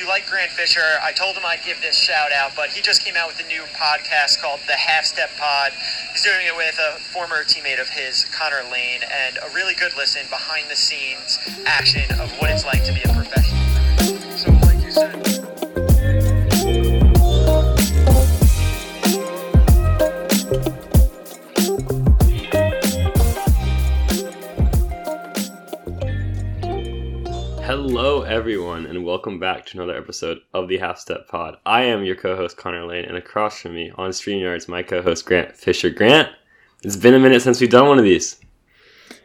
you like Grant Fisher, I told him I'd give this shout out, but he just came out with a new podcast called The Halfstep Pod. He's doing it with a former teammate of his, Connor Lane, and a really good listen behind the scenes action of what it's like to be a professional. Everyone, and welcome back to another episode of the Halfstep Pod. I am your co host, Connor Lane, and across from me on StreamYards, my co host, Grant Fisher. Grant, it's been a minute since we've done one of these.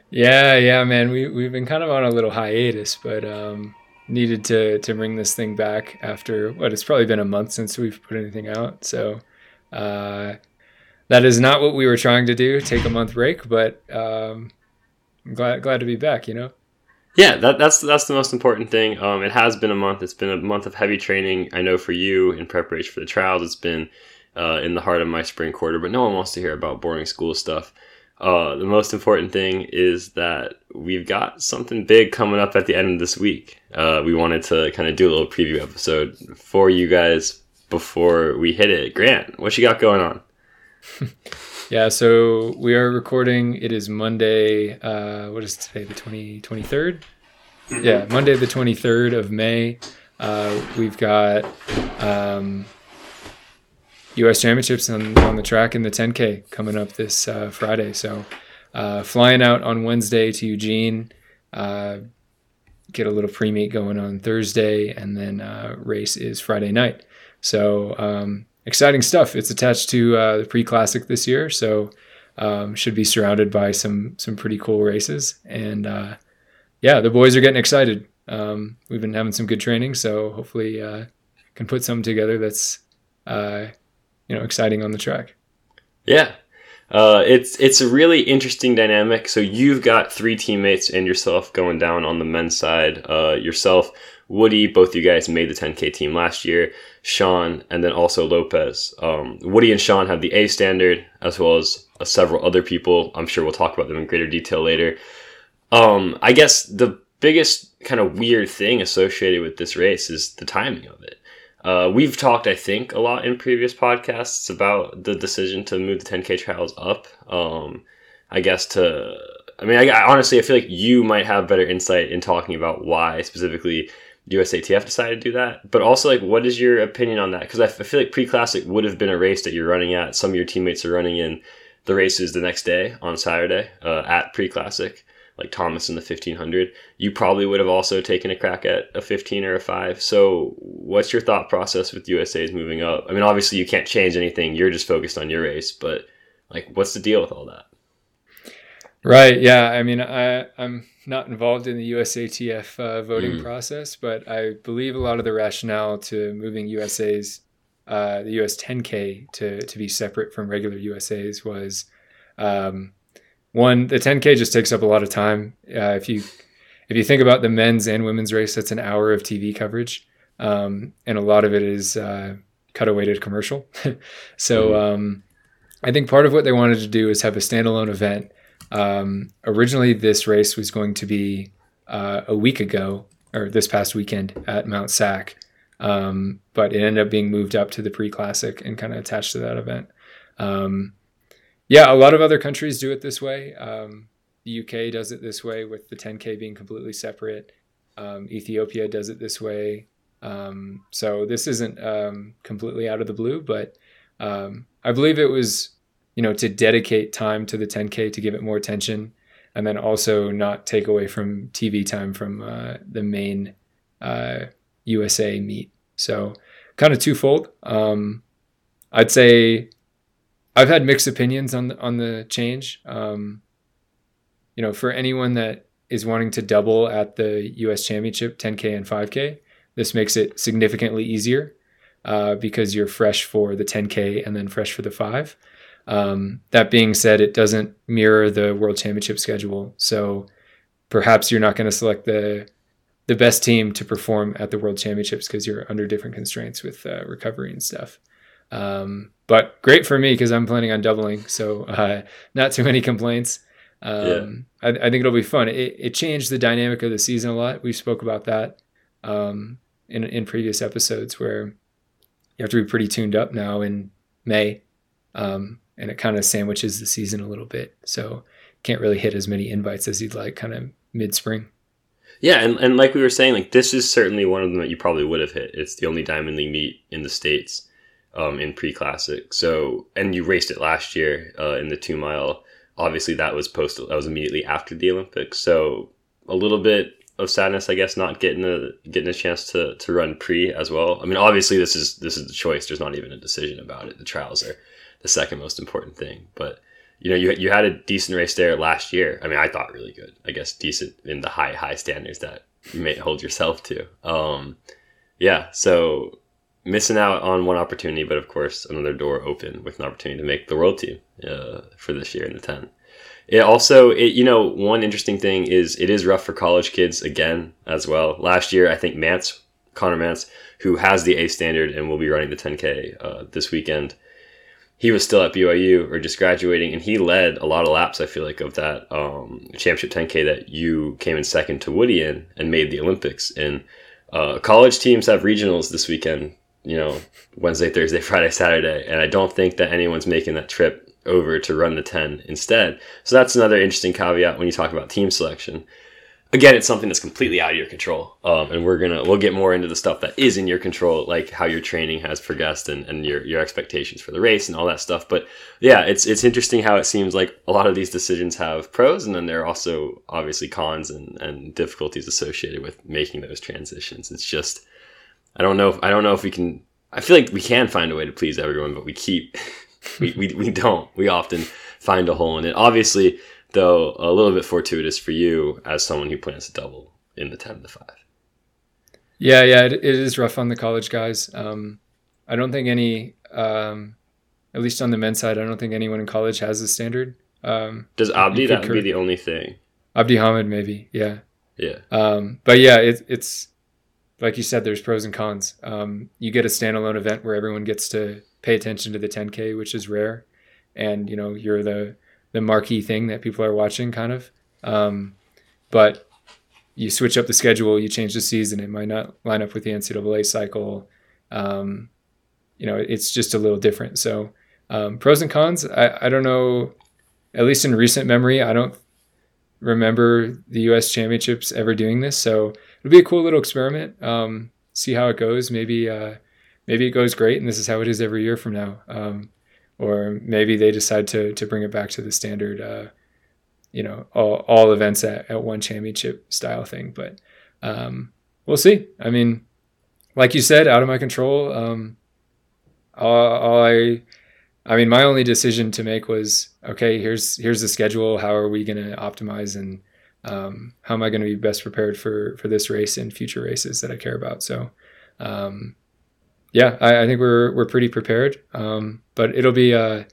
Yeah, yeah, man. We, we've been kind of on a little hiatus, but um, needed to, to bring this thing back after what it's probably been a month since we've put anything out. So uh, that is not what we were trying to do, take a month break, but um, I'm glad, glad to be back, you know? Yeah, that, that's that's the most important thing. Um, it has been a month. It's been a month of heavy training. I know for you in preparation for the trials, it's been uh, in the heart of my spring quarter. But no one wants to hear about boring school stuff. Uh, the most important thing is that we've got something big coming up at the end of this week. Uh, we wanted to kind of do a little preview episode for you guys before we hit it. Grant, what you got going on? Yeah, so we are recording. It is Monday. Uh, what is today? The 20, 23rd? Yeah, Monday, the 23rd of May. Uh, we've got um, U.S. Championships on, on the track in the 10K coming up this uh, Friday. So uh, flying out on Wednesday to Eugene, uh, get a little pre meet going on Thursday, and then uh, race is Friday night. So um, exciting stuff. It's attached to uh, the pre classic this year, so um, should be surrounded by some some pretty cool races. And yeah, the boys are getting excited. Um, we've been having some good training, so hopefully uh, can put something together that's uh, you know exciting on the track. Yeah. Uh, it's it's a really interesting dynamic. So you've got three teammates and yourself going down on the men's side. Uh, yourself, Woody, both you guys made the 10K team last year. Sean, and then also Lopez. Um, Woody and Sean have the A standard, as well as uh, several other people. I'm sure we'll talk about them in greater detail later. Um, I guess the biggest kind of weird thing associated with this race is the timing of it. Uh, we've talked, I think, a lot in previous podcasts about the decision to move the 10K trials up. Um, I guess to, I mean, I, I honestly, I feel like you might have better insight in talking about why specifically USATF decided to do that. But also, like, what is your opinion on that? Because I, f- I feel like pre-classic would have been a race that you're running at. Some of your teammates are running in the races the next day on Saturday uh, at pre-classic like Thomas in the 1500, you probably would have also taken a crack at a 15 or a 5. So, what's your thought process with USA's moving up? I mean, obviously you can't change anything. You're just focused on your race, but like what's the deal with all that? Right, yeah. I mean, I I'm not involved in the USATF uh, voting Mm. process, but I believe a lot of the rationale to moving USA's uh, the US 10K to to be separate from regular USA's was um, one the 10K just takes up a lot of time. Uh, if you if you think about the men's and women's race, that's an hour of TV coverage, um, and a lot of it is uh, cutaway to commercial. so Mhm. um, I think part of what they wanted to do is have a standalone event. Um, originally, this race was going to be uh, a week ago, or this past weekend at Mount Sac, um, but it ended up being moved up to the pre classic and kind of attached to that event. Yeah, a lot of other countries do it this way. Um, the UK does it this way with the 10K being completely separate. Um, Ethiopia does it this way. Um, so this isn't um, completely out of the blue, but um, I believe it was, you know, to dedicate time to the 10K to give it more attention, and then also not take away from TV time from uh, the main uh, USA meet. So kind of twofold. Um, I'd say I've had mixed opinions on the, on the change. Um, you know, for anyone that is wanting to double at the U.S. Championship, 10K and 5K, this makes it significantly easier uh, because you're fresh for the 10K and then fresh for the five. Um, that being said, it doesn't mirror the World Championship schedule, so perhaps you're not going to select the the best team to perform at the World Championships because you're under different constraints with uh, recovery and stuff. Um, but great for me because I'm planning on doubling, so uh, not too many complaints. Um, I, I think it'll be fun. It, it changed the dynamic of the season a lot. We spoke about that. Um, in in previous episodes where you have to be pretty tuned up now in May, um, and it kind of sandwiches the season a little bit. So can't really hit as many invites as you'd like, kind of mid spring. Yeah, and, and like we were saying, like this is certainly one of them that you probably would have hit. It's the only Diamond League meet in the states um, in pre classic. So, and you raced it last year uh, in the two mile. Obviously, that was post. That was immediately after the Olympics. So, a little bit of sadness, I guess, not getting a getting a chance to to run pre as well. I mean, obviously, this is this is the choice. There's not even a decision about it. The trials are the second most important thing, but you know, you you had a decent race there last year. I mean, I thought really good. I guess decent in the high high standards that you may hold yourself to. Um, yeah, so missing out on one opportunity, but of course another door open with an opportunity to make the world team uh, for this year in the ten. It also, it, you know, one interesting thing is it is rough for college kids again as well. Last year, I think Mance, Conner Mantz, who has the A standard and will be running the 10K uh, this weekend, he was still at BYU or just graduating, and he led a lot of laps. I feel like of that um, championship 10K that you came in second to Woody in and made the Olympics. And uh, college teams have regionals this weekend. You know, Wednesday, Thursday, Friday, Saturday, and I don't think that anyone's making that trip over to run the 10 instead. So that's another interesting caveat when you talk about team selection again, it's something that's completely out of your control. Um, and we're gonna we'll get more into the stuff that is in your control, like how your training has progressed and, and your your expectations for the race and all that stuff. But yeah, it's it's interesting how it seems like a lot of these decisions have pros, and then there are also obviously cons and, and difficulties associated with making those transitions. It's just I don't know if I don't know if we can. I feel like we can find a way to please everyone, but we keep we, we, we don't. We often find a hole in it. Obviously, though a little bit fortuitous for you as someone who plans to double in the 10 to 5 yeah yeah it, it is rough on the college guys um, i don't think any um, at least on the men's side i don't think anyone in college has a standard um, does abdi that would be the only thing abdi hamid maybe yeah yeah um, but yeah it, it's like you said there's pros and cons um, you get a standalone event where everyone gets to pay attention to the 10k which is rare and you know you're the the marquee thing that people are watching, kind of. Um, but you switch up the schedule, you change the season, it might not line up with the NCAA cycle. Um, you know, it's just a little different. So, um, pros and cons, I, I don't know, at least in recent memory, I don't remember the US championships ever doing this. So, it'll be a cool little experiment. Um, see how it goes. Maybe, uh, maybe it goes great and this is how it is every year from now. Um, or maybe they decide to to bring it back to the standard, uh, you know, all, all events at, at one championship style thing. But um, we'll see. I mean, like you said, out of my control. Um, all, all I, I mean, my only decision to make was okay. Here's here's the schedule. How are we going to optimize and um, how am I going to be best prepared for for this race and future races that I care about? So, um, yeah, I, I, think we're we're pretty prepared. Um, but it'll be a,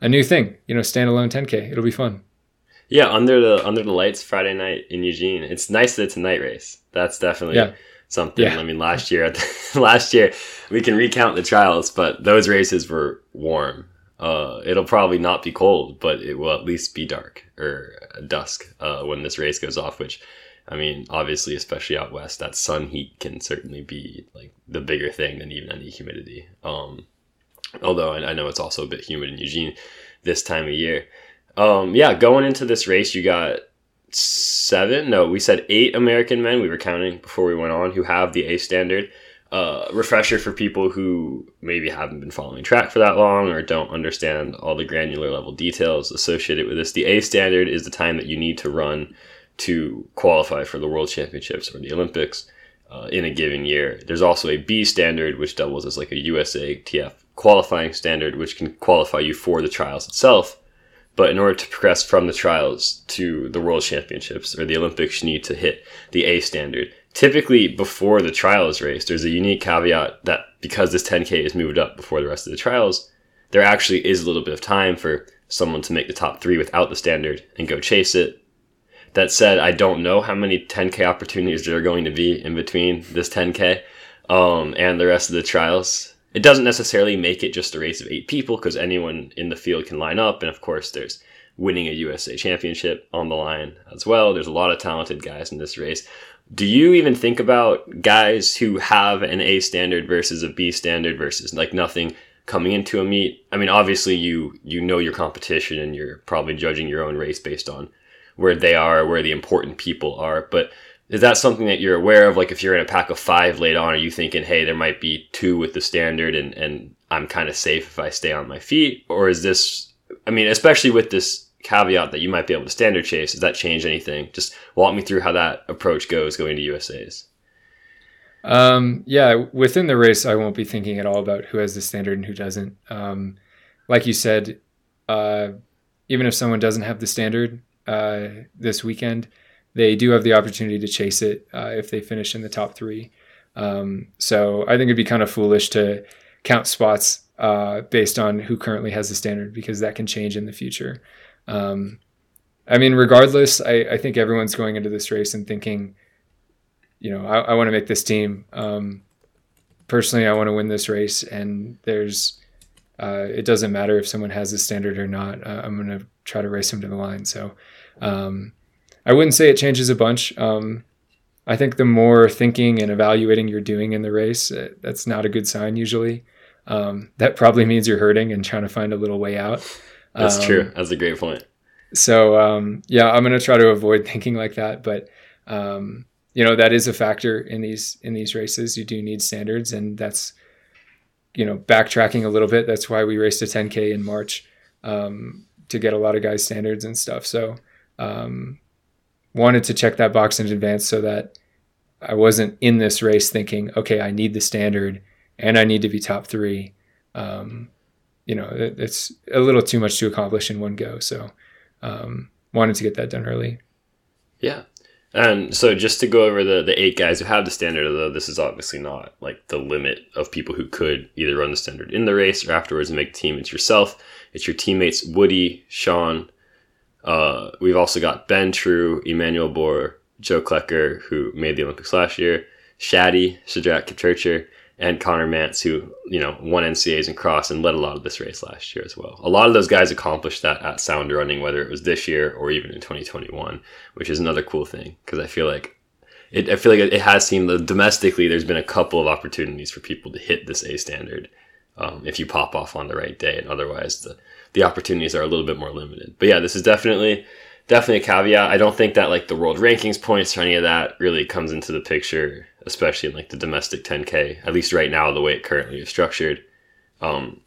a new thing, you know, standalone 10k. It'll be fun. Yeah, under the under the lights Friday night in Eugene. It's nice that it's a night race. That's definitely yeah. something. Yeah. I mean, last year last year we can recount the trials, but those races were warm. Uh, it'll probably not be cold, but it will at least be dark or dusk uh, when this race goes off, which I mean, obviously, especially out west, that sun heat can certainly be like the bigger thing than even any humidity. Um, although I, I, know it's also a bit humid in Eugene this time of year. Um, yeah, going into this race, you got seven. No, we said eight American men. We were counting before we went on who have the A standard. Refresher for people who maybe haven't been following track for that long or don't understand all the granular level details associated with this. The A standard is the time that you need to run to qualify for the World Championships or the Olympics uh, in a given year. There's also a B standard, which doubles as like a USA USATF qualifying standard, which can qualify you for the trials itself. But in order to progress from the trials to the World Championships or the Olympics, you need to hit the A standard. Typically, before the trials race, there's a unique caveat that because this 10K is moved up before the rest of the trials, there actually is a little bit of time for someone to make the top three without the standard and go chase it that said, I don't know how many 10K opportunities there are going to be in between this 10K um, and the rest of the trials. It doesn't necessarily make it just a race of eight people because anyone in the field can line up. And of course, there's winning a USA championship on the line as well. There's a lot of talented guys in this race. Do you even think about guys who have an A standard versus a B standard versus like nothing coming into a meet? I mean, obviously you you know your competition and you're probably judging your own race based on where they are, where the important people are, but is that something that you're aware of? Like if you're in a pack of five late on, are you thinking, hey, there might be two with the standard and, and I'm kind of safe if I stay on my feet? Or is this, I mean, especially with this caveat that you might be able to standard chase, does that change anything? Just walk me through how that approach goes going to USAs. Um, yeah, within the race, I won't be thinking at all about who has the standard and who doesn't. Um, like you said, uh, even if someone doesn't have the standard uh, this weekend, they do have the opportunity to chase it uh, if they finish in the top three. Um, so I think it'd be kind of foolish to count spots uh, based on who currently has the standard because that can change in the future. Um, I mean, regardless, I, I, think everyone's going into this race and thinking, you know, I, I want to make this team. Um, personally, I want to win this race, and there's, uh, it doesn't matter if someone has a standard or not. Uh, I'm going to try to race them to the line. So, um, I wouldn't say it changes a bunch. Um, I think the more thinking and evaluating you're doing in the race, uh, that's not a good sign usually. Um, that probably means you're hurting and trying to find a little way out. That's um, true. That's a great point. So um, yeah, I'm going to try to avoid thinking like that, but um, you know that is a factor in these in these races. You do need standards, and that's you know backtracking a little bit. That's why we raced a 10k in March um, to get a lot of guys standards and stuff. So um, wanted to check that box in advance so that I wasn't in this race thinking, okay, I need the standard and I need to be top three. Um, you know, it, it's a little too much to accomplish in one go. So, um, wanted to get that done early. Yeah. And so just to go over the, the eight guys who have the standard, although this is obviously not like the limit of people who could either run the standard in the race or afterwards and make the team. It's yourself, it's your teammates, Woody, Sean, uh, we've also got Ben True, Emmanuel Bor, Joe Klecker, who made the Olympics last year, Shaddy, Shadrack Kipchirchir, and Conner Mantz, who, you know, won NCAAs and cross and led a lot of this race last year as well. A lot of those guys accomplished that at Sound Running, whether it was this year or even in 2021, which is another cool thing because I feel like it, I feel like it has seemed domestically there's been a couple of opportunities for people to hit this A standard um, if you pop off on the right day, and otherwise the the opportunities are a little bit more limited. But yeah, this is definitely definitely a caveat. I don't think that like the world rankings points or any of that really comes into the picture, especially in like the domestic 10K, at least right now, the way it currently is structured. Um,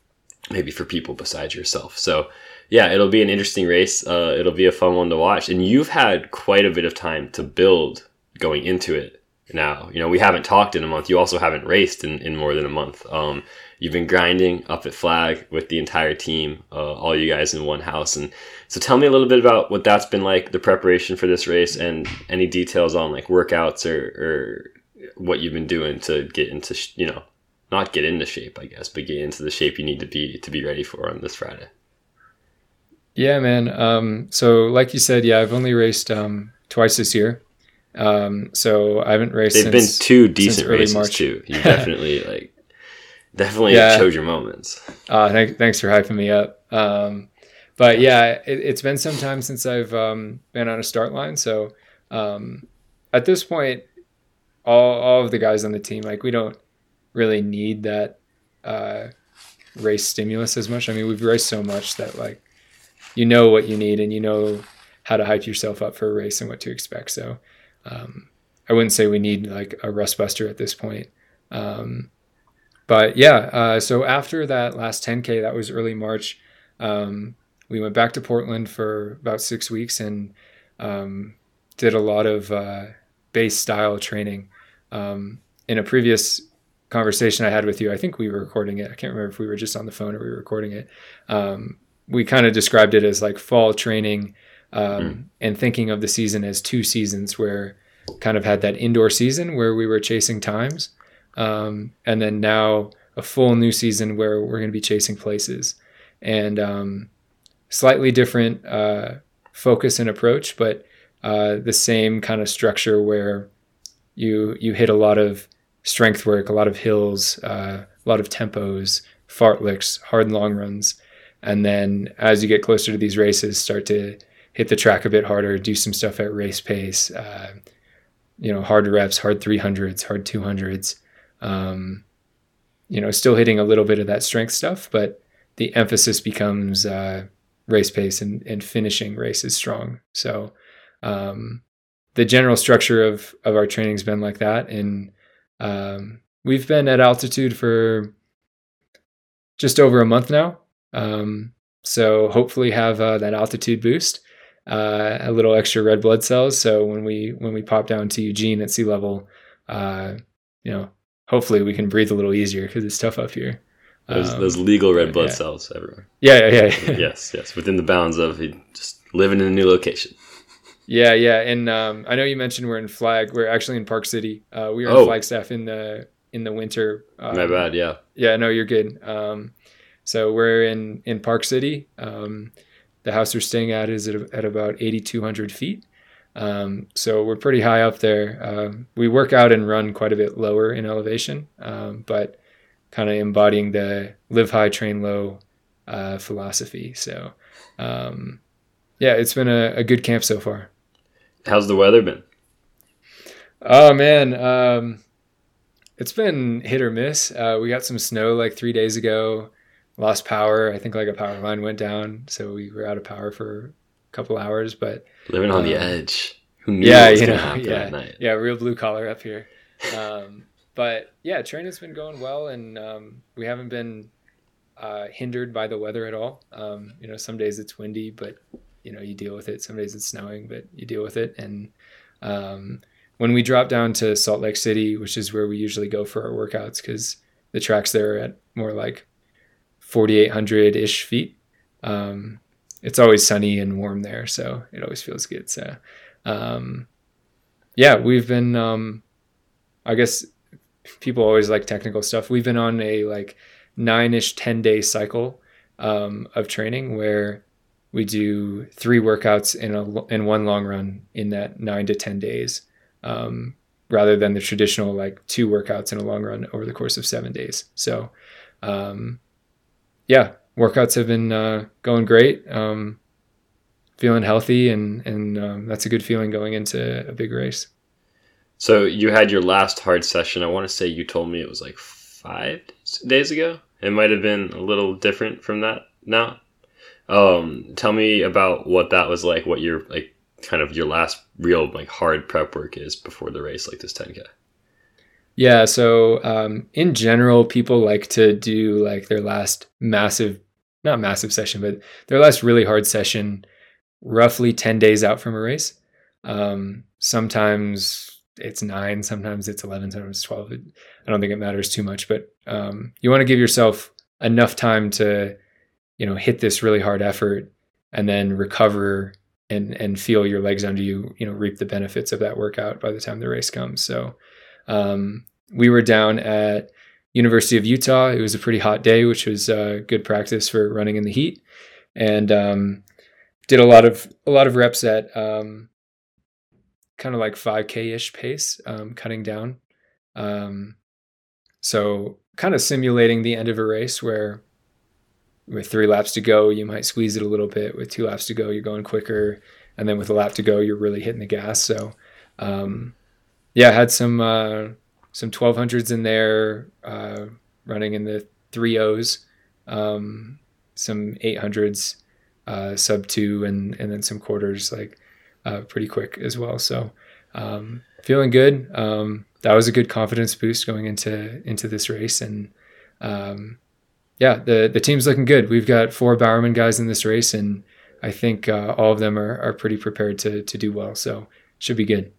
maybe for people besides yourself. So yeah, it'll be an interesting race. Uh, it'll be a fun one to watch. And you've had quite a bit of time to build going into it now. You know, we haven't talked in a month. You also haven't raced in, in more than a month. Um, you've been grinding up at Flag with the entire team, uh, all you guys in one house. And so tell me a little bit about what that's been like, the preparation for this race, and any details on like workouts or, or what you've been doing to get into, you know, not get into shape, I guess, but get into the shape you need to be to be ready for on this Friday. Yeah, man. Um, so like you said, yeah, I've only raced um, twice this year. Um, so I haven't raced. They've since, been two decent races March. too. You definitely like definitely yeah. chose your moments. Uh, th- thanks for hyping me up. Um, but yeah, it, has been some time since I've um, been on a start line. So um, at this point, all, all of the guys on the team, like we don't really need that uh, race stimulus as much. I mean, we've raced so much that like you know what you need and you know how to hype yourself up for a race and what to expect. So um, I wouldn't say we need like a rust buster at this point. Um, but yeah, uh, so after that last 10K, that was early March, um, we went back to Portland for about six weeks and um, did a lot of uh, base style training. Um, in a previous conversation I had with you, I think we were recording it. I can't remember if we were just on the phone or we were recording it. Um, we kind of described it as like fall training mm. and thinking of the season as two seasons where kind of had that indoor season where we were chasing times um, and then now a full new season where we're going to be chasing places and um, slightly different uh, focus and approach, but uh, the same kind of structure where you you hit a lot of strength work, a lot of hills, uh, a lot of tempos, fartleks, hard and long runs, and then as you get closer to these races, start to hit the track a bit harder, do some stuff at race pace, uh, you know, hard reps, hard 300s, hard 200s. Um, you know, still hitting a little bit of that strength stuff, but the emphasis becomes uh, race pace and, and finishing races strong. So um, the general structure of of our training's been like that, and um, we've been at altitude for just over a month now. Um, so hopefully have uh, that altitude boost, uh, a little extra red blood cells. So when we when we pop down to Eugene at sea level, uh, you know, hopefully we can breathe a little easier because it's tough up here. Those, um, those legal red blood yeah. cells everywhere. Yeah, yeah, yeah. yes, yes, within the bounds of just living in a new location. Yeah, yeah, and um, I know you mentioned we're in Flag. We're actually in Park City. Uh, we were Oh. in Flagstaff in the in the winter. Um, My bad. Yeah. Yeah, no, you're good. Um, so we're in in Park City. Um, the house we're staying at is at, at about 8,200 feet. Um, so we're pretty high up there. Um, we work out and run quite a bit lower in elevation, um, but kind of embodying the live high, train low uh, philosophy. So um, yeah, it's been a, a good camp so far. How's the weather been? Oh man, um, it's been hit or miss. Uh, we got some snow like three days ago. Lost power. I think like a power line went down, so we were out of power for a couple hours. But Living on the Um, edge. Who knew yeah, you know, yeah, night? yeah, real blue collar up here. Um, but yeah, training's been going well, and um, we haven't been uh, hindered by the weather at all. Um, you know, some days it's windy, but you know you deal with it. Some days it's snowing, but you deal with it. And um, when we drop down to Salt Lake City, which is where we usually go for our workouts, because the tracks there are at more like 4,800 ish feet. Um, it's always sunny and warm there, so it always feels good. So, um, yeah, we've been. Um, I guess people always like technical stuff. We've been on a like nine ish, 10 day cycle um, of training where we do three workouts in a in one long run in that nine to 10 days, um, rather than the traditional like two workouts in a long run over the course of seven days. So, um, yeah, workouts have been uh, going great. Um, feeling healthy, and and um, that's a good feeling going into a big race. So you had your last hard session. I want to say you told me it was like five days ago. It might have been a little different from that now. Um, tell me about what that was like. What your like kind of your last real like hard prep work is before the race, like this 10k. Yeah, so um, in general, people like to do like their last massive, not massive session, but their last really hard session, roughly ten days out from a race. Um, sometimes it's nine, sometimes it's eleven, sometimes it's twelve. I don't think it matters too much, but um, you want to give yourself enough time to, you know, hit this really hard effort and then recover and and feel your legs under you. You know, reap the benefits of that workout by the time the race comes. So. Um, we were down at University of Utah. It was a pretty hot day, which was uh, good practice for running in the heat, and um, did a lot of a lot of reps at um, kind of like 5k ish pace, um, cutting down. Um, so kind of simulating the end of a race where with three laps to go, you might squeeze it a little bit. With two laps to go, you're going quicker, and then with a lap to go, you're really hitting the gas. So um, yeah, had some uh, some 1200s in there, uh, running in the three O's, um, some 800s, uh, sub two, and and then some quarters like uh, pretty quick as well. So um, feeling good. Um, that was a good confidence boost going into into this race, and um, yeah, the the team's looking good. We've got four Bowerman guys in this race, and I think uh, all of them are, are pretty prepared to to do well. So should be good.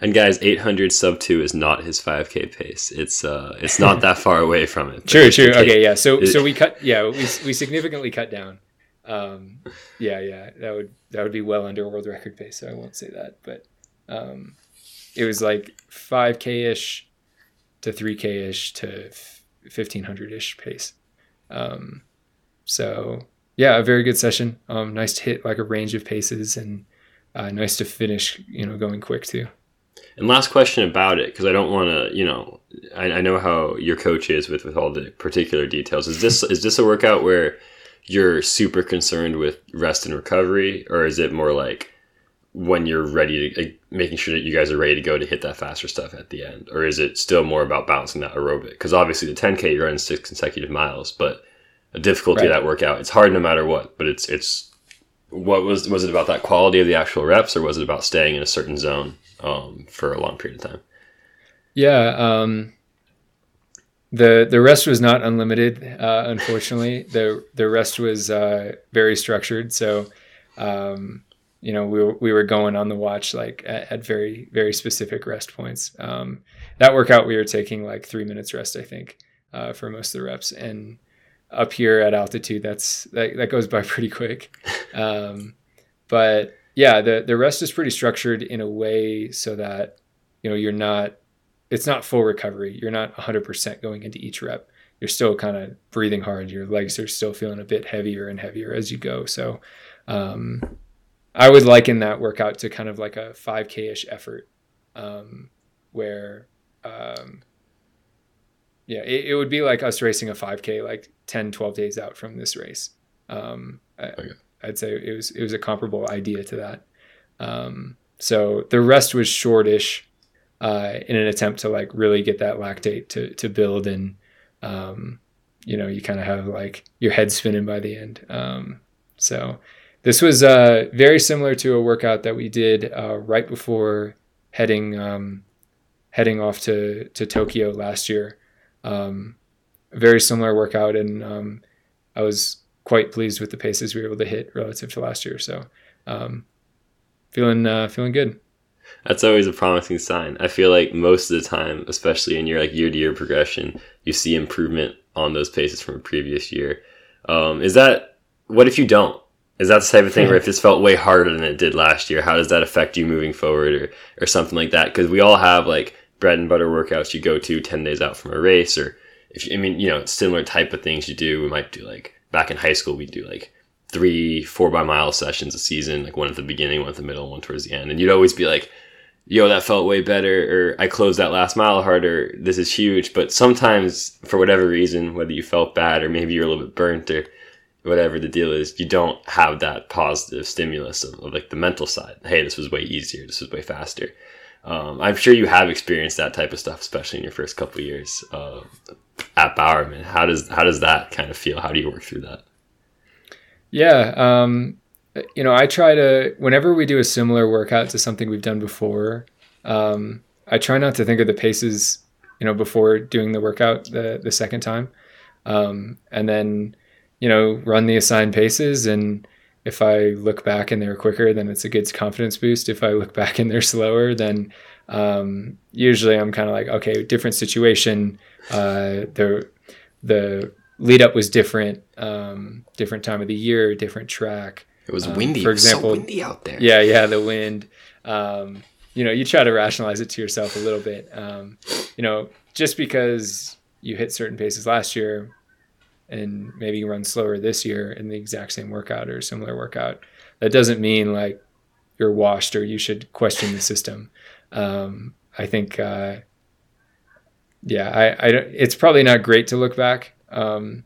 And guys, 800 sub two is not his 5k pace. It's uh, it's not that far away from it. True, true. Okay, yeah. So so we cut yeah, we we significantly cut down. Um yeah, yeah. That would that would be well under world record pace, so I won't say that, but um it was like 5k ish to 3k ish to 1500 ish pace. Um so yeah, a very good session. Um nice to hit like a range of paces and uh, nice to finish, you know, going quick too. And last question about it, because I don't want to, you know, I, I know how your coach is with with all the particular details. Is this is this a workout where you're super concerned with rest and recovery, or is it more like when you're ready to like, making sure that you guys are ready to go to hit that faster stuff at the end, or is it still more about balancing that aerobic? Because obviously the 10k you're running six consecutive miles, but a difficulty Right. of that workout it's hard no matter what. But it's it's what was was it about that quality of the actual reps, or was it about staying in a certain zone um, for a long period of time? Yeah. Um, the the rest was not unlimited. Uh, unfortunately, the the rest was uh, very structured. So, um, you know, we were, we were going on the watch like at, at very very specific rest points. Um, that workout we were taking like three minutes rest, I think, uh, for most of the reps. And up here at altitude, that's that, that goes by pretty quick. Um, but yeah, the the rest is pretty structured in a way so that you know you're not it's not full recovery. You're not 100% going into each rep. You're still kind of breathing hard. Your legs are still feeling a bit heavier and heavier as you go. So, um, I would liken that workout to kind of like a 5K ish effort, um, where, um, yeah, it, it would be like us racing a 5K like 10, 12 days out from this race. Um, I, Okay. I'd say it was it was a comparable idea to that. Um, so the rest was shortish uh, in an attempt to like really get that lactate to to build and um, you know you kind of have like your head spinning by the end. Um, so this was uh, very similar to a workout that we did uh, right before heading um, heading off to to Tokyo last year. Um, very similar workout, and um, I was quite pleased with the paces we were able to hit relative to last year. So um, feeling uh, feeling good. That's always a promising sign. I feel like most of the time, especially in your like year to year progression, you see improvement on those paces from a previous year. Um, is that what if you don't? Is that the type of thing where if this felt way harder than it did last year, how does that affect you moving forward or, or something like that? Because we all have like bread and butter workouts you go to 10 days out from a race or if you, I mean, you know, similar type of things you do. We might do like back in high school, we do like three four by mile sessions a season, like one at the beginning, one at the middle, one towards the end. And you'd always be like, yo, that felt way better, or I closed that last mile harder. This is huge. But sometimes, for whatever reason, whether you felt bad or maybe you're a little bit burnt or whatever the deal is, you don't have that positive stimulus of, of like the mental side. Hey, this was way easier. This was way faster. Um, I'm sure you have experienced that type of stuff, especially in your first couple years uh, at Bowerman. How does how does that kind of feel? How do you work through that? Yeah. Um, you know, I try to, whenever we do a similar workout to something we've done before, um, I try not to think of the paces, you know, before doing the workout the, the second time. Um, and then, you know, run the assigned paces. And if I look back and they're quicker, then it's a good confidence boost. If I look back and they're slower, then um, usually I'm kind of like, okay, different situation. Uh, the, the, lead up was different, um, different time of the year, different track. It was Um, windy. for it was so example- windy out there. Yeah, yeah, the wind. Um, you know, you try to rationalize it to yourself a little bit. Um, you know, just because you hit certain paces last year and maybe you run slower this year in the exact same workout or similar workout, that doesn't mean like you're washed or you should question the system. Um, I think, uh, yeah, I, I, don't- it's probably not great to look back. Um,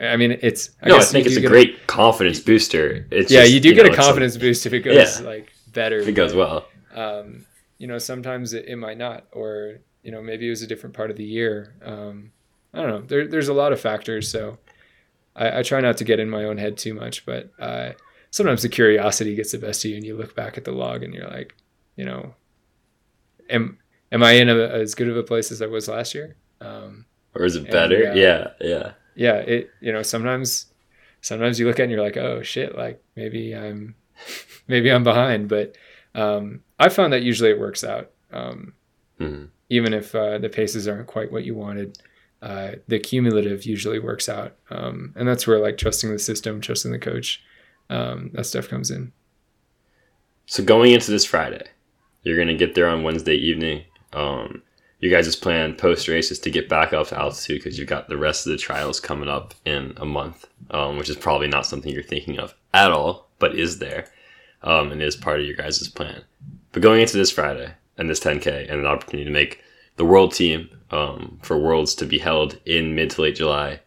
I mean, it's. no, I think it's a great confidence booster. It's yeah, just, you do know, get a it's like- confidence boost if it goes Yeah. like better. if it goes well. Um, you know, sometimes it, it might not, or you know, maybe it was a different part of the year. Um, I don't know. There, there's a lot of factors, so I, I try not to get in my own head too much. But uh, sometimes the curiosity gets the best of you, and you look back at the log, and you're like, you know, am am I in a, as good of a place as I was last year? Um, Or is it And, better? uh, yeah, yeah. yeah it you know sometimes sometimes you look at it and you're like oh shit like maybe i'm maybe i'm behind but um i found that usually it works out um Mhm. even if uh, the paces aren't quite what you wanted uh, the cumulative usually works out um, and that's where like trusting the system trusting the coach um, that stuff comes in So going into this Friday, you're gonna get there on Wednesday evening. Um, you guys' just plan post race is to get back up to altitude because you've got the rest of the trials coming up in a month, um, which is probably not something you're thinking of at all, but is there, um, and is part of your guys' plan. But going into this Friday and this 10K and an opportunity to make the world team um, for Worlds to be held in mid to late July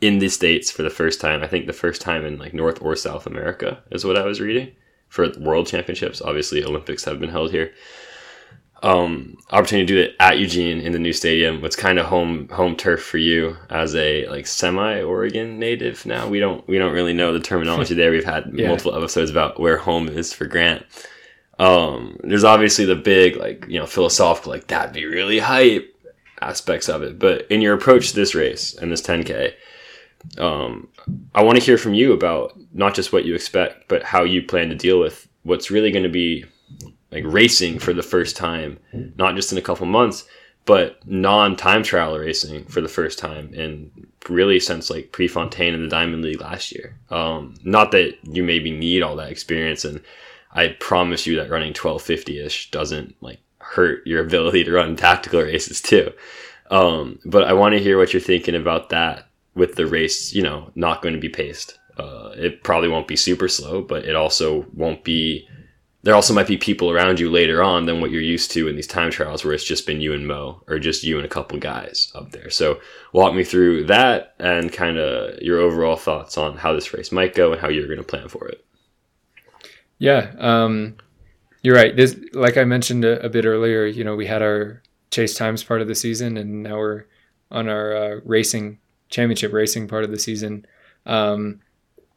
in the states for the first time. I think the first time in like North or South America is what I was reading for world championships. Obviously, Olympics have been held here. Um, opportunity to do it at Eugene in the new stadium. What's kind of home home turf for you as a like semi Oregon native. Now we don't we don't really know the terminology there. We've had Yeah. multiple episodes about where home is for Grant. Um, there's obviously the big like you know philosophical like that'd be really hype aspects of it. But in your approach to this race and this 10K, um, I want to hear from you about not just what you expect, but how you plan to deal with what's really going to be like racing for the first time, not just in a couple months, but non time trial racing for the first time in really since like Prefontaine and the Diamond League last year. Um, not that you maybe need all that experience, and I promise you that running 1250 ish doesn't like hurt your ability to run tactical races too. Um, but I want to hear what you're thinking about that with the race, you know, not going to be paced. Uh, it probably won't be super slow, but it also won't be. There also might be people around you later on than what you're used to in these time trials, where it's just been you and Mo, or just you and a couple guys up there. So walk me through that and kind of your overall thoughts on how this race might go and how you're going to plan for it. Yeah, um, you're right. This, like I mentioned a, a bit earlier, you know, we had our chase times part of the season, and now we're on our uh, racing championship racing part of the season. Um,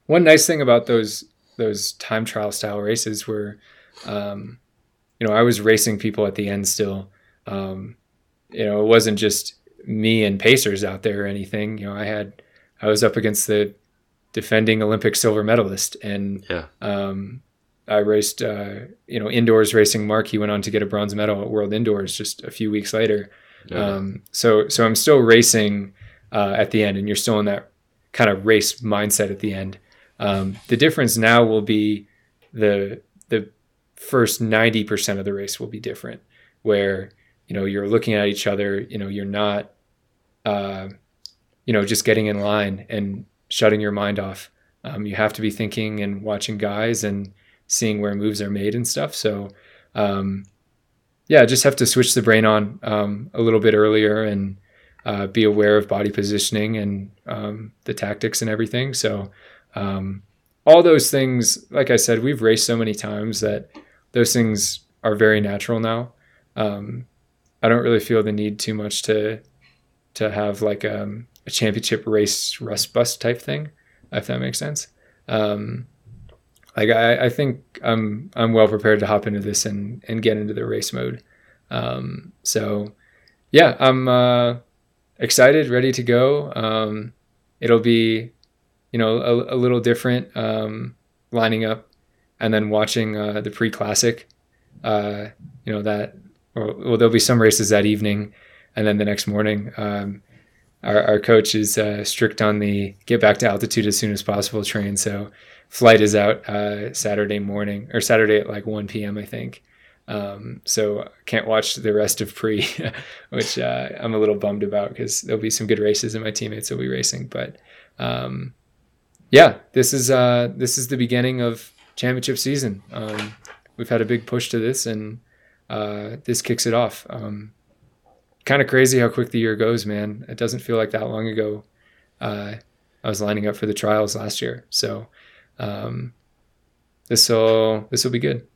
one nice thing about those those time trial style races were, um, you know, I was racing people at the end still. Um, you know, it wasn't just me and pacers out there or anything. You know, I had I was up against the defending Olympic silver medalist, and Yeah. um, I raced, uh, you know, indoors racing. Marc, he went on to get a bronze medal at World Indoors just a few weeks later. Um, so, so I'm still racing uh, at the end, and you're still in that kind of race mindset at the end. Um, the difference now will be the the first ninety percent of the race will be different, where you know you're looking at each other. You know, you're not, uh, you know, just getting in line and shutting your mind off. Um, you have to be thinking and watching guys and seeing where moves are made and stuff. So, um, yeah, just have to switch the brain on um, a little bit earlier and uh, be aware of body positioning and um, the tactics and everything. So, um, all those things, like I said, we've raced so many times that those things are very natural now. Um, I don't really feel the need too much to to have like um, a championship race rust bust type thing, if that makes sense. Um, like I, I think I'm I'm well prepared to hop into this and and get into the race mode. Um, so yeah, I'm uh, excited, ready to go. Um, it'll be you know a, a little different um, lining up and then watching uh, the pre classic. Uh, you know that or, well there'll be some races that evening and then the next morning. Um, our, our coach is uh, strict on the get back to altitude as soon as possible train. So flight is out uh, Saturday morning or Saturday at like 1 p.m. I think. Um, so can't watch the rest of pre, which uh, I'm a little bummed about because there'll be some good races and my teammates will be racing. But um, yeah, this is uh, this is the beginning of championship season. Um, we've had a big push to this, and uh, this kicks it off. Um, kind of crazy how quick the year goes, man. It doesn't feel like that long ago. Uh, I was lining up for the trials last year, so um, this will this will be good.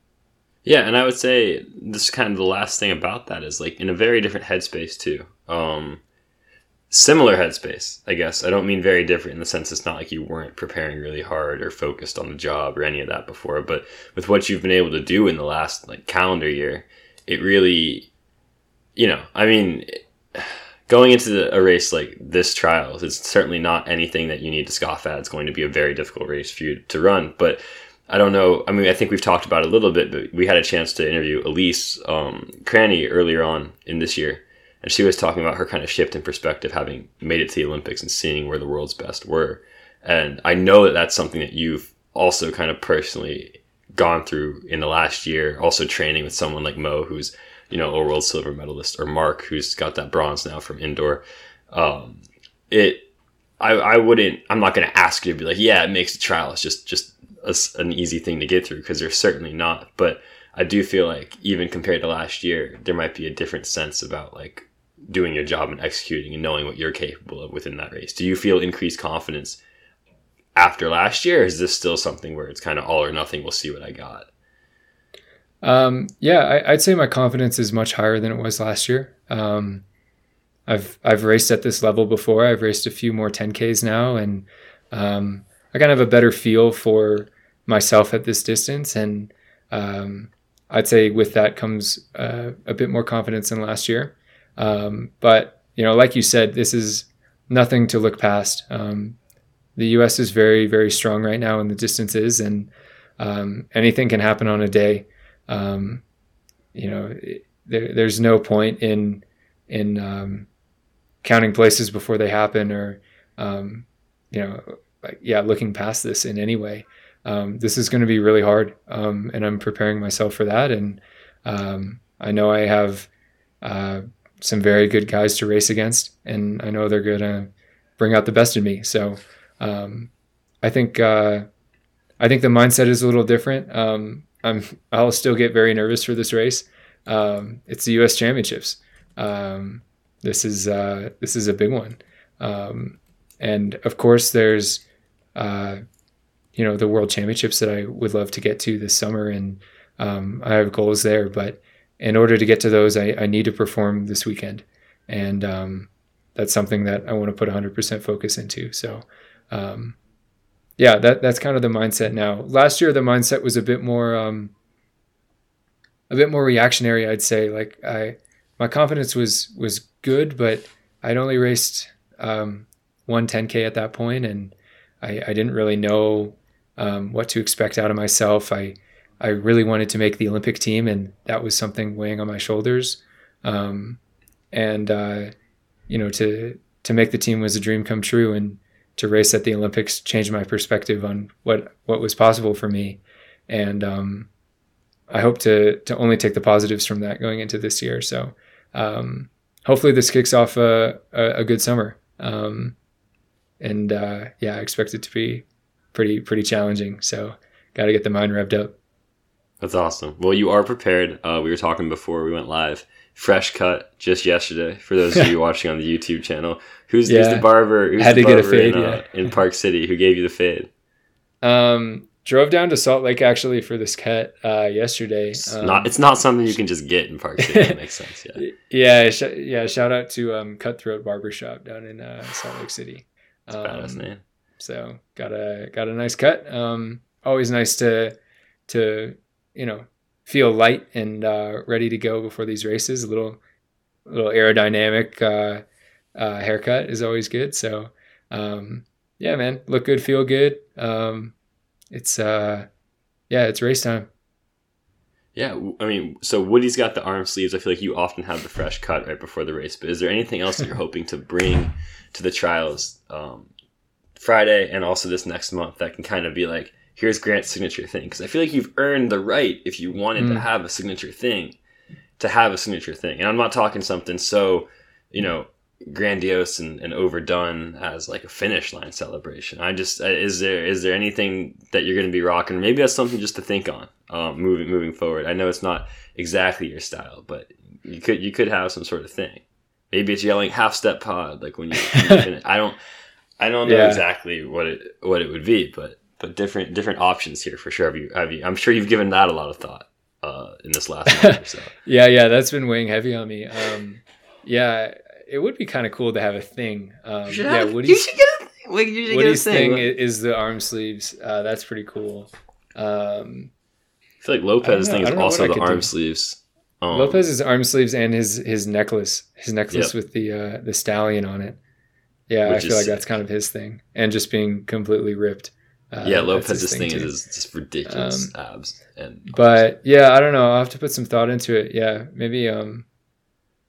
Yeah, and I would say this is kind of the last thing about that is like in a very different headspace too. Um, similar headspace, I guess. I don't mean very different in the sense it's not like you weren't preparing really hard or focused on the job or any of that before, but with what you've been able to do in the last like calendar year, it really, you know, I mean, going into a race like this trials, it's certainly not anything that you need to scoff at. It's going to be a very difficult race for you to run, but I don't know. I mean, I think we've talked about it a little bit, but we had a chance to interview Elise um, Cranny earlier on in this year, and she was talking about her kind of shift in perspective, having made it to the Olympics and seeing where the world's best were. And I know that that's something that you've also kind of personally gone through in the last year. Also training with someone like Mo, who's you know a world silver medalist, or Marc, who's got that bronze now from indoor. Um, it, I, I wouldn't. I'm not going to ask you to be like, yeah, it makes the trial. It's just just a, an easy thing to get through because they're certainly not. But I do feel like even compared to last year, there might be a different sense about like doing your job and executing and knowing what you're capable of within that race. Do you feel increased confidence after last year? Or is this still something where it's kind of all or nothing? We'll see what I got. Um, yeah, I, would say my confidence is much higher than it was last year. Um, I've I've raced at this level before. I've raced a few more 10ks now, and um, I kind of have a better feel for myself at this distance. And um, I'd say with that comes uh, a bit more confidence than last year. Um, but you know, like you said, this is nothing to look past. Um, the U.S. is very very strong right now in the distances, and anything can happen on a day. Um, you know, there, there's no point in in um, counting places before they happen, or um, you know, like, yeah, looking past this in any way. Um, this is going to be really hard, um, and I'm preparing myself for that. And um, I know I have uh, some very good guys to race against, and I know they're going to bring out the best in me. So I think uh, I think the mindset is a little different. Um, I'm I'll still get very nervous for this race. Um, it's the U.S. Championships. Um, this is uh, this is a big one, um, and of course there's uh, you know the World Championships that I would love to get to this summer, and um, I have goals there. But in order to get to those, I, I need to perform this weekend, and um, that's something that I want to put 100% focus into. So um, yeah, that that's kind of the mindset now. Last year, the mindset was a bit more, um, a bit more reactionary. I'd say. Like I, my confidence was was good, but I'd only raced um, one 10k at that point, and I, I didn't really know um, what to expect out of myself. I I really wanted to make the Olympic team, and that was something weighing on my shoulders. Um, and uh, you know, to to make the team was a dream come true, and to race at the Olympics changed my perspective on what what was possible for me, and um, I hope to to only take the positives from that going into this year. So um, hopefully this kicks off a a, a good summer, um, and uh, yeah, I expect it to be pretty pretty challenging. So got to get the mind revved up. That's awesome. Well, you are prepared. Uh, we were talking before we went live fresh cut just yesterday for those of you watching on the YouTube channel. Who's, yeah. who's the barber? Who's Had the to barber get a fade in, uh, yeah. in Park City. Who gave you the fade? Um, drove down to Salt Lake actually for this cut uh, yesterday. It's um, not it's not something you can just get in Park City. that makes sense. Yeah. Yeah. Sh- yeah. Shout out to um, Cutthroat Barbershop down in uh, Salt Lake City. Um, badass name. So got a got a nice cut. Um, always nice to to you know feel light and uh, ready to go before these races. A little little aerodynamic uh, uh, haircut is always good. So um, yeah, man, look good, feel good. Um, it's uh, yeah, it's race time. Yeah, I mean, so Woody's got the arm sleeves. I feel like you often have the fresh cut right before the race. But is there anything else that you're hoping to bring to the trials um, Friday and also this next month that can kind of be like, here's Grant's signature thing? Because I feel like you've earned the right if you wanted mm. to have a signature thing to have a signature thing. And I'm not talking something so, you know, grandiose and, and overdone as like a finish line celebration. I just is there is there anything that you're going to be rocking? Maybe that's something just to think on um, moving moving forward. I know it's not exactly your style, but you could you could have some sort of thing. Maybe it's yelling Halfstep Pod like when you, when you finish. I don't I don't know yeah. exactly what it what it would be, but but different different options here for sure. Have you have you? I'm sure you've given that a lot of thought uh, in this last month or so. yeah, yeah, that's been weighing heavy on me. Um, yeah, it would be kind of cool to have a thing. Um, you yeah, Woody's, you should get a thing. Like, you should Woody's get a thing. thing is the arm sleeves. Uh, that's pretty cool. Um, I feel like Lopez thing is also the arm do. sleeves. Um, Lopez's arm sleeves and his his necklace, his necklace yep. with the uh, the stallion on it. Yeah, Which I feel like sick. that's kind of his thing, and just being completely ripped. Uh, yeah, Lopez's thing, thing is just ridiculous um, abs and. But yeah, I don't know. I'll have to put some thought into it. Yeah, maybe um,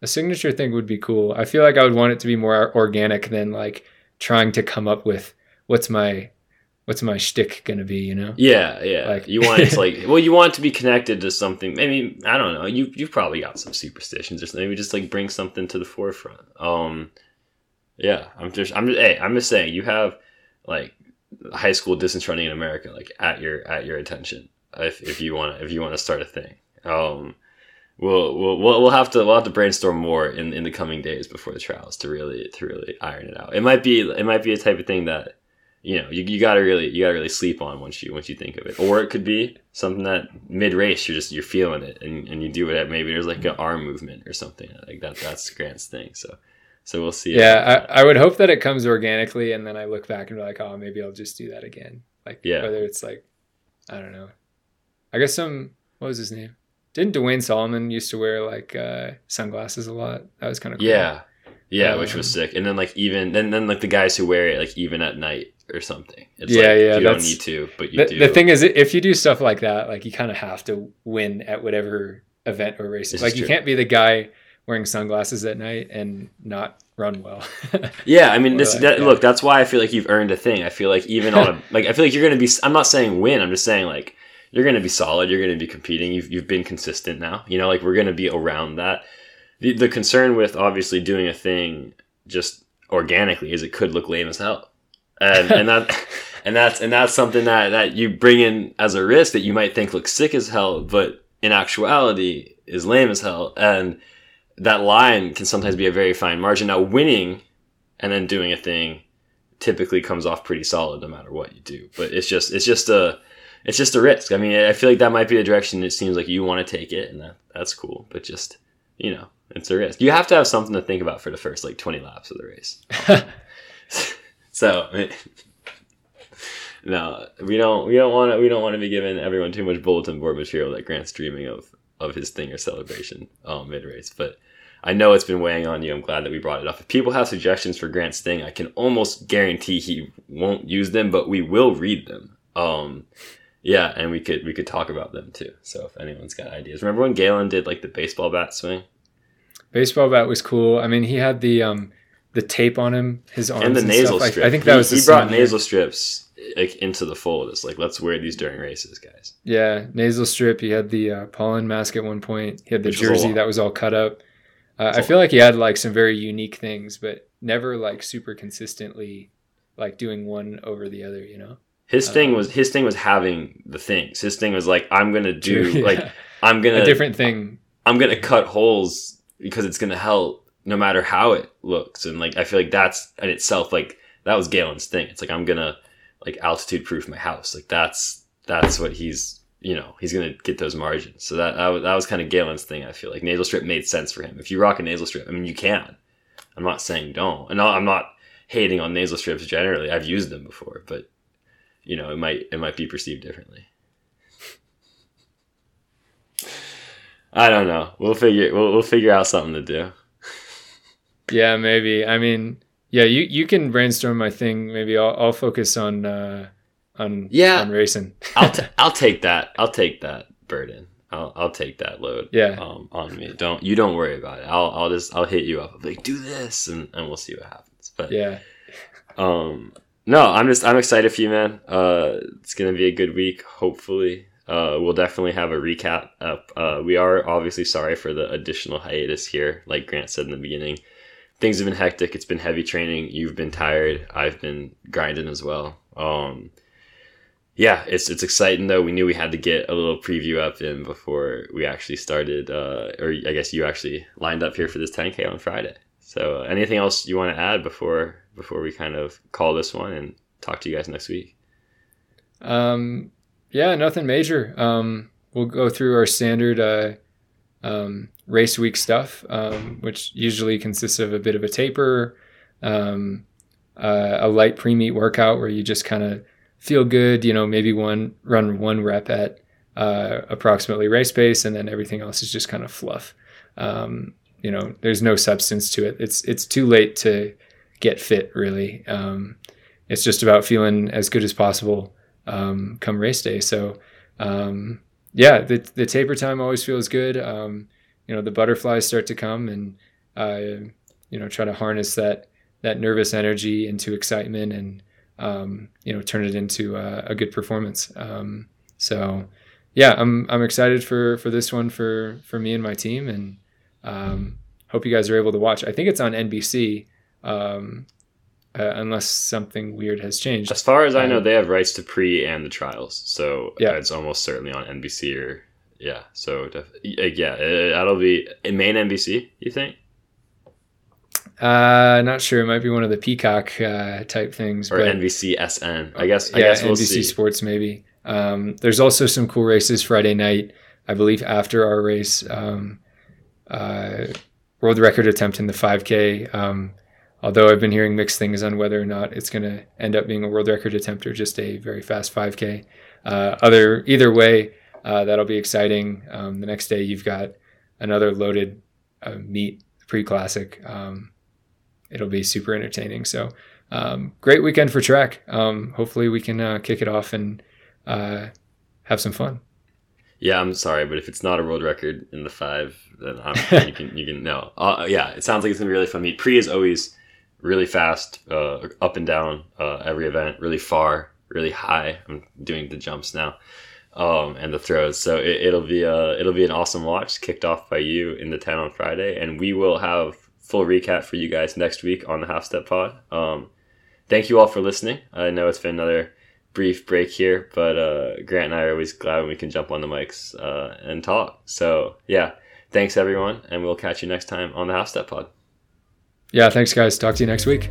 a signature thing would be cool. I feel like I would want it to be more organic than like trying to come up with what's my what's my shtick gonna be, you know? Yeah, yeah. Like you want it to like well, you want it to be connected to something. Maybe I don't know. You you've probably got some superstitions or something. Maybe just like bring something to the forefront. Um, yeah. I'm just I'm just hey I'm just saying you have like high school distance running in America like at your at your attention if, if you want if you want to start a thing. Um, we'll, we'll we'll have to we'll have to brainstorm more in, in the coming days before the trials to really to really iron it out. It might be it might be a type of thing that you know, you, you gotta really you gotta really sleep on once you once you think of it. Or it could be something that mid race you're just you're feeling it and, and you do it. at Maybe there's like an arm movement or something like that. That's Grant's thing. So so we'll see. Yeah, I, I would hope that it comes organically, and then I look back and be like, oh, maybe I'll just do that again. Like, Yeah. whether it's like, I don't know. I guess some. What was his name? Didn't Duane Solomon used to wear like uh, sunglasses a lot? That was kind of cool. Yeah. Yeah, which was Um, sick. And then like even then then like the guys who wear it like even at night or something. It's Yeah, like, yeah, You don't need to, but you The, do. the thing is, if you do stuff like that, like you kind of have to win at whatever event or race. This Like you can't be the guy wearing sunglasses at night and not run well. Yeah, I mean, this Or, that, yeah. look. That's why I feel like you've earned a thing. I feel like even on a like, I feel like you're gonna be. I'm not saying win. I'm just saying like you're gonna be solid. You're gonna be competing. You've you've been consistent now. You know, like we're gonna be around that. The the concern with obviously doing a thing just organically is it could look lame as hell, and and that. And that's and that's something that, that you bring in as a risk that you might think looks sick as hell, but in actuality is lame as hell. And that line can sometimes be a very fine margin. Now, winning and then doing a thing typically comes off pretty solid no matter what you do. But it's just it's just a it's just a risk. I mean, I feel like that might be the direction it seems like you want to take it, and that that's cool. But just you know, it's a risk. You have to have something to think about for the first like twenty laps of the race. so. No, we don't. We don't want to. We don't want to be giving everyone too much bulletin board material that Grant's dreaming of of his thing or celebration um, mid race. But I know it's been weighing on you. I'm glad that we brought it up. If people have suggestions for Grant's thing, I can almost guarantee he won't use them, but we will read them. Um, yeah, and we could we could talk about them too. So if anyone's got ideas, remember when Galen did like the baseball bat swing Baseball bat was cool. I mean, he had the um the tape on him, his arms and the stuff. nasal I- strip? I, think that he, was the he brought nasal strips like into the fold. It's like let's wear these during races, guys. Yeah, nasal strip. He had the uh, pollen mask at one point. He had the Which jersey lot. that was all cut up. Uh, I feel like he had like some very unique things, but never like super consistently like doing one over the other. You know, His thing Um, was his thing was having the things. His thing was like I'm gonna do Yeah. like I'm gonna a different thing. I'm gonna cut holes because it's gonna help no matter how it looks. And like I feel like that's in itself like that was Galen's thing. It's like I'm gonna like altitude proof my house. Like that's that's what he's you know he's gonna get those margins. So that that was, was kind of Galen's thing. I feel like nasal strip made sense for him. If you rock a nasal strip, I mean you can. I'm not saying don't, and I'm not hating on nasal strips generally. I've used them before, but you know it might it might be perceived differently. I don't know. We'll figure we'll, we'll figure out something to do. Yeah, maybe. I mean, yeah, you you can brainstorm my thing. Maybe I'll I'll focus on uh on Yeah. on racing. I'll t- I'll take that. I'll take that burden. I'll I'll take that load. Yeah. Um, on me. Don't you don't worry about it. I'll I'll just I'll hit you up. I'll be like, do this, and, and we'll see what happens. But yeah. um, no, I'm just I'm excited for you, man. Uh, it's gonna be a good week. Hopefully, uh, we'll definitely have a recap up. Uh, we are obviously sorry for the additional hiatus here. Like Grant said in the beginning, things have been hectic. It's been heavy training. You've been tired. I've been grinding as well. Um, yeah, it's it's exciting though. We knew we had to get a little preview up in before we actually started, uh, or I guess you actually lined up here for this 10k on Friday. So, uh, anything else you want to add before before we kind of call this one and talk to you guys next week? Um, yeah, nothing major. Um, we'll go through our standard uh, um, race week stuff, um, which usually consists of a bit of a taper, um, uh, a light pre meet workout where you just kind of feel good. You know, maybe one run one rep at uh, approximately race pace, and then everything else is just kind of fluff. Um, you know, there's no substance to it. It's it's too late to get fit, really. Um, it's just about feeling as good as possible um, come race day. So yeah, the the taper time always feels good. Um, you know, the butterflies start to come, and you know, try to harness that that nervous energy into excitement, and um, you know, turn it into uh, a good performance. Um, so yeah, I'm I'm excited for for this one for for me and my team, and um, hope you guys are able to watch. I think it's on NBC. Uh, unless something weird has changed. As far as I know, Um, they have rights to pre and the trials, so Yeah. it's almost certainly on NBC or yeah. So def- uh, yeah, uh, that'll be main NBC. You think? Uh, not sure. It might be one of the Peacock uh, type things. or but, NBC SN. I guess. I yeah, guess we'll NBC see. Sports maybe. Um, there's also some cool races Friday night. I believe after our race, um, uh, world record attempt in the 5K. Um, although I've been hearing mixed things on whether or not it's going to end up being a world record attempt or just a very fast 5K. Uh, other either way, uh, that'll be exciting. Um, the next day you've got another loaded uh, meet pre-classic. Um, it'll be super entertaining. So um, great weekend for track. Um, hopefully we can uh, kick it off and uh, have some fun. Yeah, I'm sorry, but if it's not a world record in the five, then I'm, you can you can no. Uh, yeah, it sounds like it's gonna be really fun meet. Pre is always really fast, uh, up and down uh, every event, really far, really high. I'm doing the jumps now, um, and the throws. So it, it'll be uh it'll be an awesome watch. Kicked off by you in the ten on Friday, and we will have full recap for you guys next week on the Halfstep Pod. Um, thank you all for listening. I know it's been another brief break here, but uh, Grant and I are always glad when we can jump on the mics uh, and talk. So yeah, thanks everyone, and we'll catch you next time on the Halfstep Pod. Yeah, thanks guys. Talk to you next week.